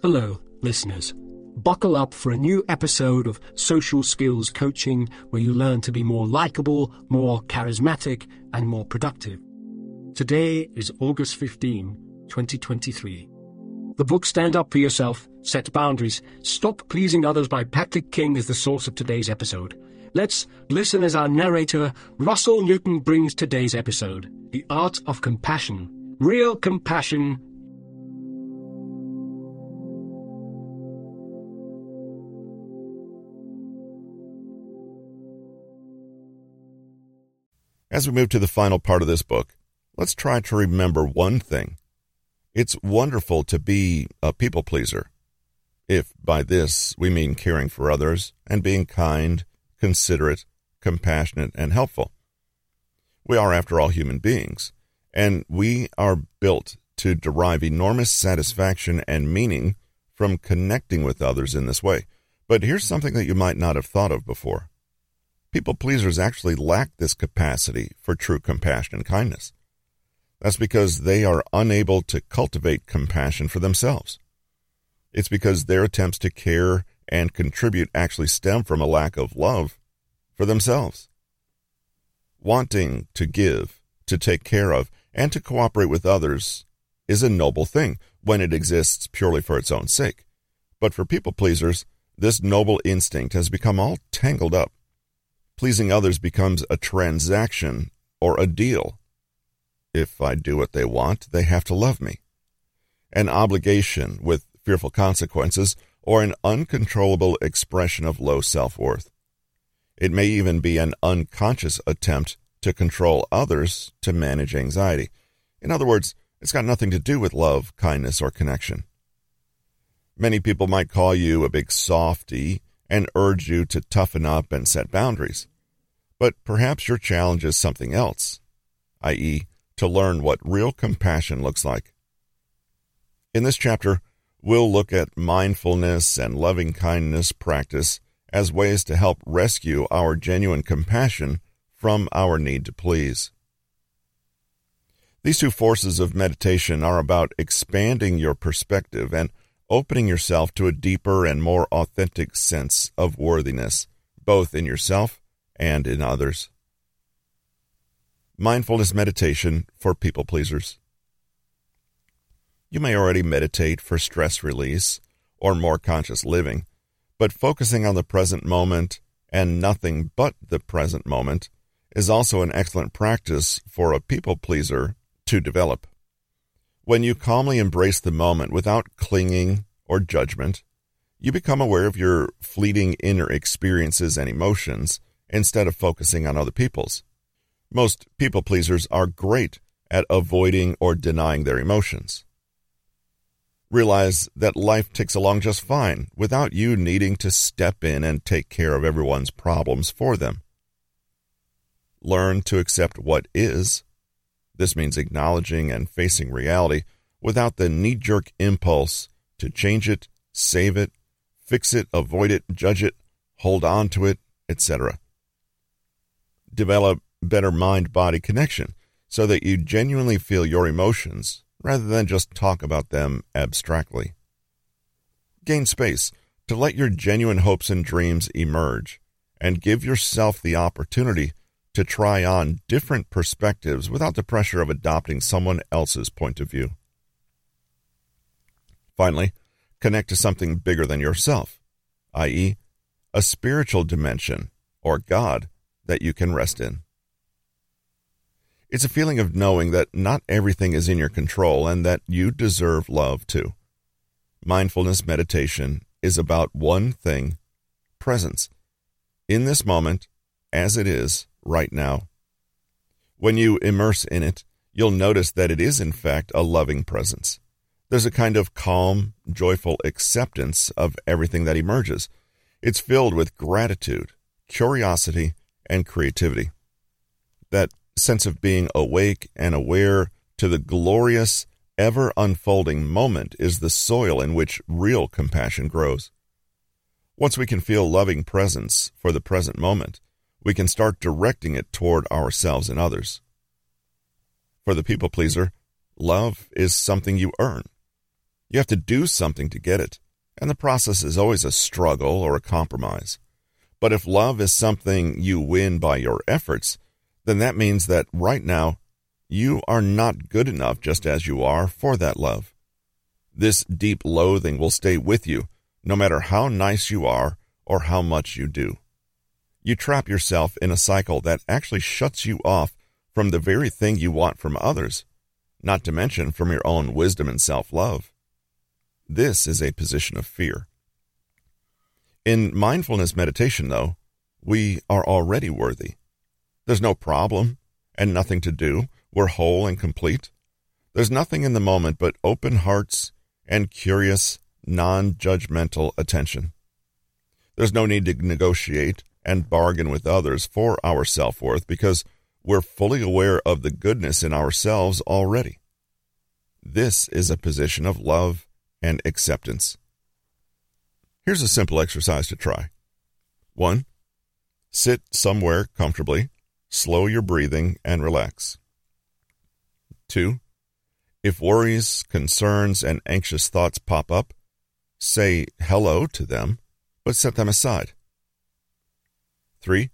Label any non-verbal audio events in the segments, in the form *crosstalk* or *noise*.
Hello, listeners. Buckle up for a new episode of Social Skills Coaching where you learn to be more likable, more charismatic, and more productive. Today is August 15, 2023. The book Stand Up for Yourself, Set Boundaries, Stop Pleasing Others by Patrick King is the source of today's episode. Let's listen as our narrator, Russell Newton, brings today's episode The Art of Compassion. Real compassion As we move to the final part of this book, let's try to remember one thing. It's wonderful to be a people pleaser. If by this we mean caring for others and being kind, considerate, compassionate, and helpful. We are, after all, human beings, and we are built to derive enormous satisfaction and meaning from connecting with others in this way. But here's something that you might not have thought of before. People pleasers actually lack this capacity for true compassion and kindness. That's because they are unable to cultivate compassion for themselves. It's because their attempts to care and contribute actually stem from a lack of love for themselves. Wanting to give, to take care of, and to cooperate with others is a noble thing when it exists purely for its own sake. But for people pleasers, this noble instinct has become all tangled up Pleasing others becomes a transaction or a deal. If I do what they want, they have to love me. An obligation with fearful consequences or an uncontrollable expression of low self worth. It may even be an unconscious attempt to control others to manage anxiety. In other words, it's got nothing to do with love, kindness, or connection. Many people might call you a big softy and urge you to toughen up and set boundaries. But perhaps your challenge is something else, i.e., to learn what real compassion looks like. In this chapter, we'll look at mindfulness and loving kindness practice as ways to help rescue our genuine compassion from our need to please. These two forces of meditation are about expanding your perspective and opening yourself to a deeper and more authentic sense of worthiness, both in yourself and in others. Mindfulness meditation for people pleasers. You may already meditate for stress release or more conscious living, but focusing on the present moment and nothing but the present moment is also an excellent practice for a people pleaser to develop. When you calmly embrace the moment without clinging or judgment, you become aware of your fleeting inner experiences and emotions instead of focusing on other people's. Most people pleasers are great at avoiding or denying their emotions. Realize that life ticks along just fine without you needing to step in and take care of everyone's problems for them. Learn to accept what is this means acknowledging and facing reality without the knee jerk impulse to change it, save it, fix it, avoid it, judge it, hold on to it, etc. Develop better mind body connection so that you genuinely feel your emotions rather than just talk about them abstractly. Gain space to let your genuine hopes and dreams emerge and give yourself the opportunity to try on different perspectives without the pressure of adopting someone else's point of view. Finally, connect to something bigger than yourself, i.e., a spiritual dimension or God that you can rest in. It's a feeling of knowing that not everything is in your control and that you deserve love too. Mindfulness meditation is about one thing presence. In this moment, as it is, right now. When you immerse in it, you'll notice that it is, in fact, a loving presence. There's a kind of calm, joyful acceptance of everything that emerges. It's filled with gratitude, curiosity, and creativity. That sense of being awake and aware to the glorious, ever unfolding moment is the soil in which real compassion grows. Once we can feel loving presence for the present moment, we can start directing it toward ourselves and others. For the people pleaser, love is something you earn. You have to do something to get it, and the process is always a struggle or a compromise. But if love is something you win by your efforts, then that means that right now you are not good enough just as you are for that love. This deep loathing will stay with you no matter how nice you are or how much you do. You trap yourself in a cycle that actually shuts you off from the very thing you want from others, not to mention from your own wisdom and self love. This is a position of fear. In mindfulness meditation, though, we are already worthy. There's no problem and nothing to do. We're whole and complete. There's nothing in the moment but open hearts and curious, non judgmental attention. There's no need to negotiate and bargain with others for our self worth because we're fully aware of the goodness in ourselves already. This is a position of love and acceptance. Here's a simple exercise to try. 1. Sit somewhere comfortably slow your breathing, and relax. 2. If worries, concerns, and anxious thoughts pop up, say hello to them, but set them aside. 3.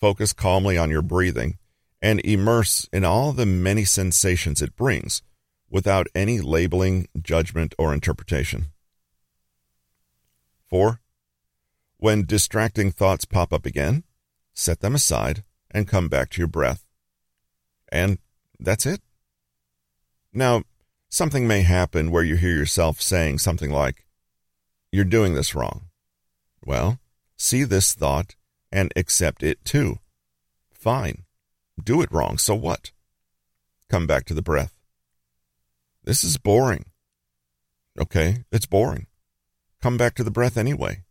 Focus calmly on your breathing and immerse in all the many sensations it brings without any labeling, judgment, or interpretation. 4. When distracting thoughts pop up again, set them aside and come back to your breath. And that's it. Now, something may happen where you hear yourself saying something like, You're doing this wrong. Well, see this thought and accept it too. Fine. Do it wrong, so what? Come back to the breath. This is boring. Okay, it's boring. Come back to the breath anyway.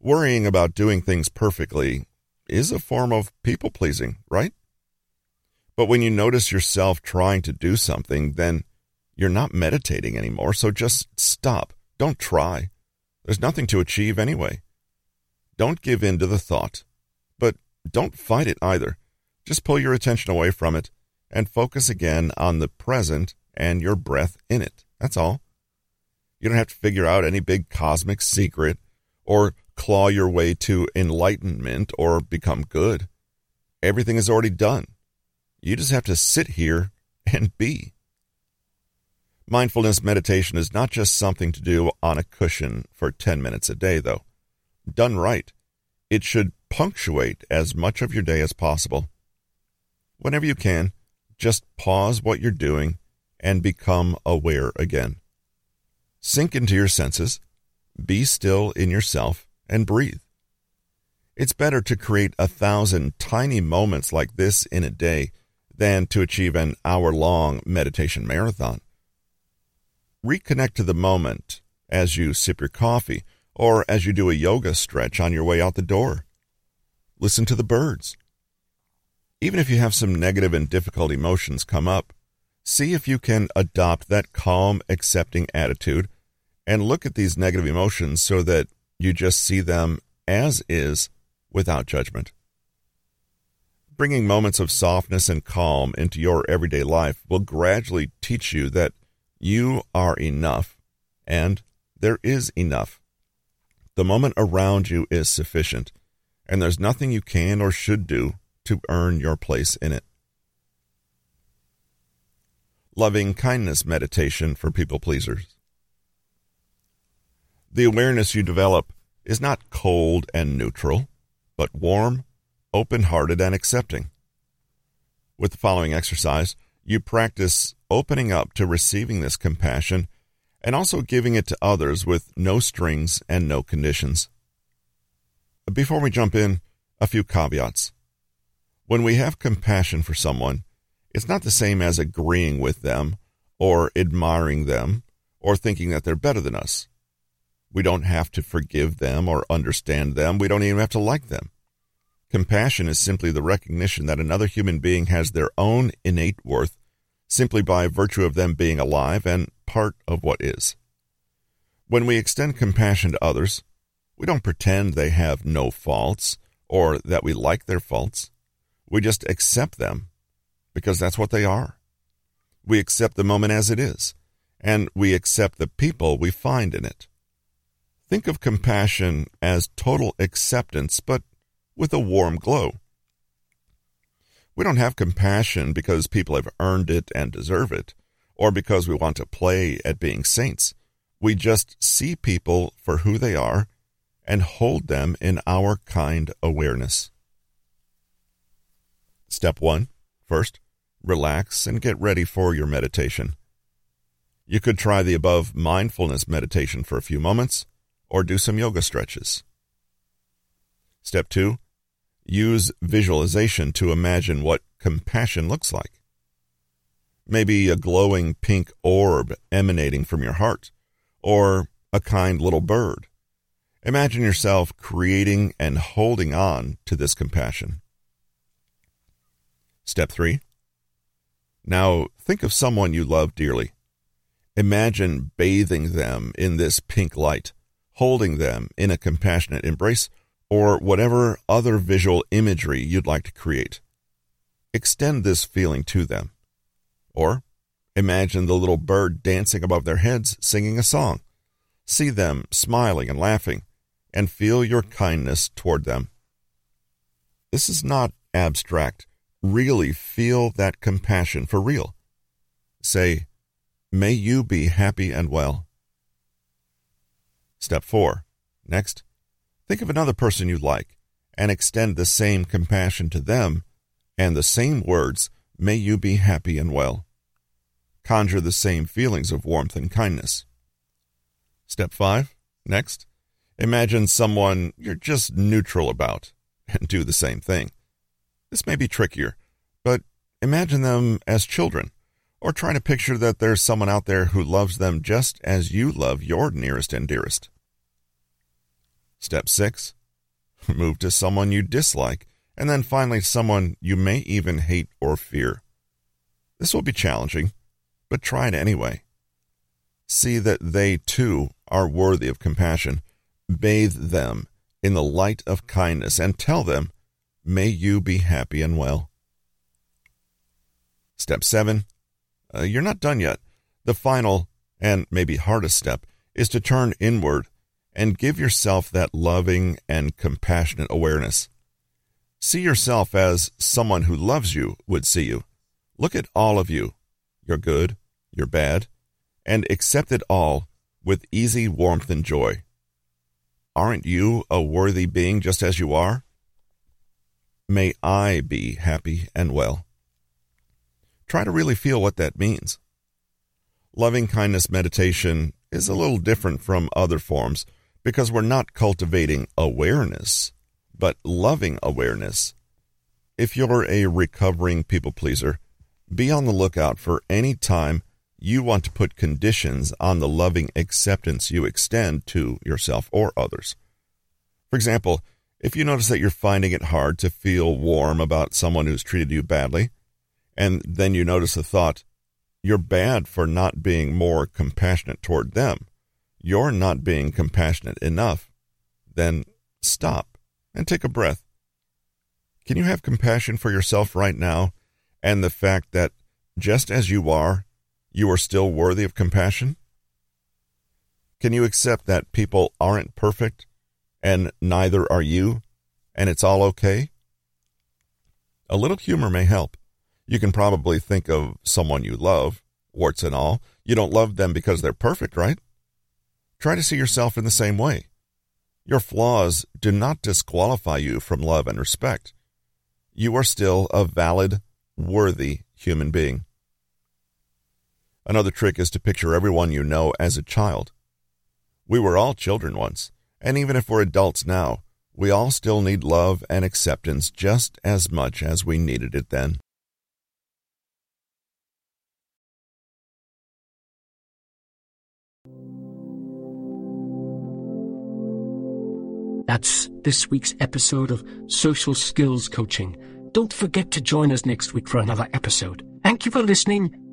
Worrying about doing things perfectly is a form of people pleasing, right? But when you notice yourself trying to do something, then you're not meditating anymore, so just stop. Don't try. There's nothing to achieve anyway. Don't give in to the thought, but don't fight it either. Just pull your attention away from it and focus again on the present and your breath in it. That's all. You don't have to figure out any big cosmic secret or claw your way to enlightenment or become good. Everything is already done. You just have to sit here and be. Mindfulness meditation is not just something to do on a cushion for 10 minutes a day, though. Done right, it should punctuate as much of your day as possible. Whenever you can, just pause what you're doing and become aware again. Sink into your senses, be still in yourself, and breathe. It's better to create a thousand tiny moments like this in a day than to achieve an hour long meditation marathon. Reconnect to the moment as you sip your coffee or as you do a yoga stretch on your way out the door. Listen to the birds. Even if you have some negative and difficult emotions come up, see if you can adopt that calm, accepting attitude and look at these negative emotions so that you just see them as is without judgment. Bringing moments of softness and calm into your everyday life will gradually teach you that you are enough and there is enough. The moment around you is sufficient, and there's nothing you can or should do to earn your place in it. Loving kindness meditation for people pleasers. The awareness you develop is not cold and neutral, but warm, open hearted, and accepting. With the following exercise, you practice opening up to receiving this compassion and also giving it to others with no strings and no conditions. Before we jump in, a few caveats. When we have compassion for someone, it's not the same as agreeing with them or admiring them or thinking that they're better than us. We don't have to forgive them or understand them. We don't even have to like them. Compassion is simply the recognition that another human being has their own innate worth simply by virtue of them being alive and part of what is. When we extend compassion to others, we don't pretend they have no faults or that we like their faults. We just accept them because that's what they are. We accept the moment as it is and we accept the people we find in it. Think of compassion as total acceptance, but with a warm glow. We don't have compassion because people have earned it and deserve it, or because we want to play at being saints. We just see people for who they are and hold them in our kind awareness. Step one: first, relax and get ready for your meditation. You could try the above mindfulness meditation for a few moments or do some yoga stretches. Step 2. Use visualization to imagine what compassion looks like. Maybe a glowing pink orb emanating from your heart, or a kind little bird. Imagine yourself creating and holding on to this compassion. Step 3. Now think of someone you love dearly. Imagine bathing them in this pink light, holding them in a compassionate embrace, or whatever other visual imagery you'd like to create. Extend this feeling to them. Or imagine the little bird dancing above their heads singing a song. See them smiling and laughing, and feel your kindness toward them. This is not abstract. Really feel that compassion for real. Say, May you be happy and well. Step 4. Next, think of another person you like and extend the same compassion to them and the same words, May you be happy and well. Conjure the same feelings of warmth and kindness. Step 5. Next, imagine someone you're just neutral about and do the same thing. This may be trickier, but imagine them as children or try to picture that there's someone out there who loves them just as you love your nearest and dearest. Step 6. *laughs* Move to someone you dislike, and then finally someone you may even hate or fear. This will be challenging, but try it anyway. See that they too are worthy of compassion. Bathe them in the light of kindness and tell them, May you be happy and well. Step 7 uh, you're not done yet. The final and maybe hardest step is to turn inward and give yourself that loving and compassionate awareness. See yourself as someone who loves you would see you. Look at all of you, your good, your bad, and accept it all with easy warmth and joy. Aren't you a worthy being just as you are? May I be happy and well. Try to really feel what that means. Loving kindness meditation is a little different from other forms because we're not cultivating awareness, but loving awareness. If you're a recovering people pleaser, be on the lookout for any time you want to put conditions on the loving acceptance you extend to yourself or others. For example, if you notice that you're finding it hard to feel warm about someone who's treated you badly, and then you notice the thought, you're bad for not being more compassionate toward them. You're not being compassionate enough. Then stop and take a breath. Can you have compassion for yourself right now and the fact that just as you are, you are still worthy of compassion? Can you accept that people aren't perfect and neither are you and it's all okay? A little humor may help. You can probably think of someone you love, warts and all. You don't love them because they're perfect, right? Try to see yourself in the same way. Your flaws do not disqualify you from love and respect. You are still a valid, worthy human being. Another trick is to picture everyone you know as a child. We were all children once, and even if we're adults now, we all still need love and acceptance just as much as we needed it then. That's this week's episode of Social Skills Coaching. Don't forget to join us next week for another episode. Thank you for listening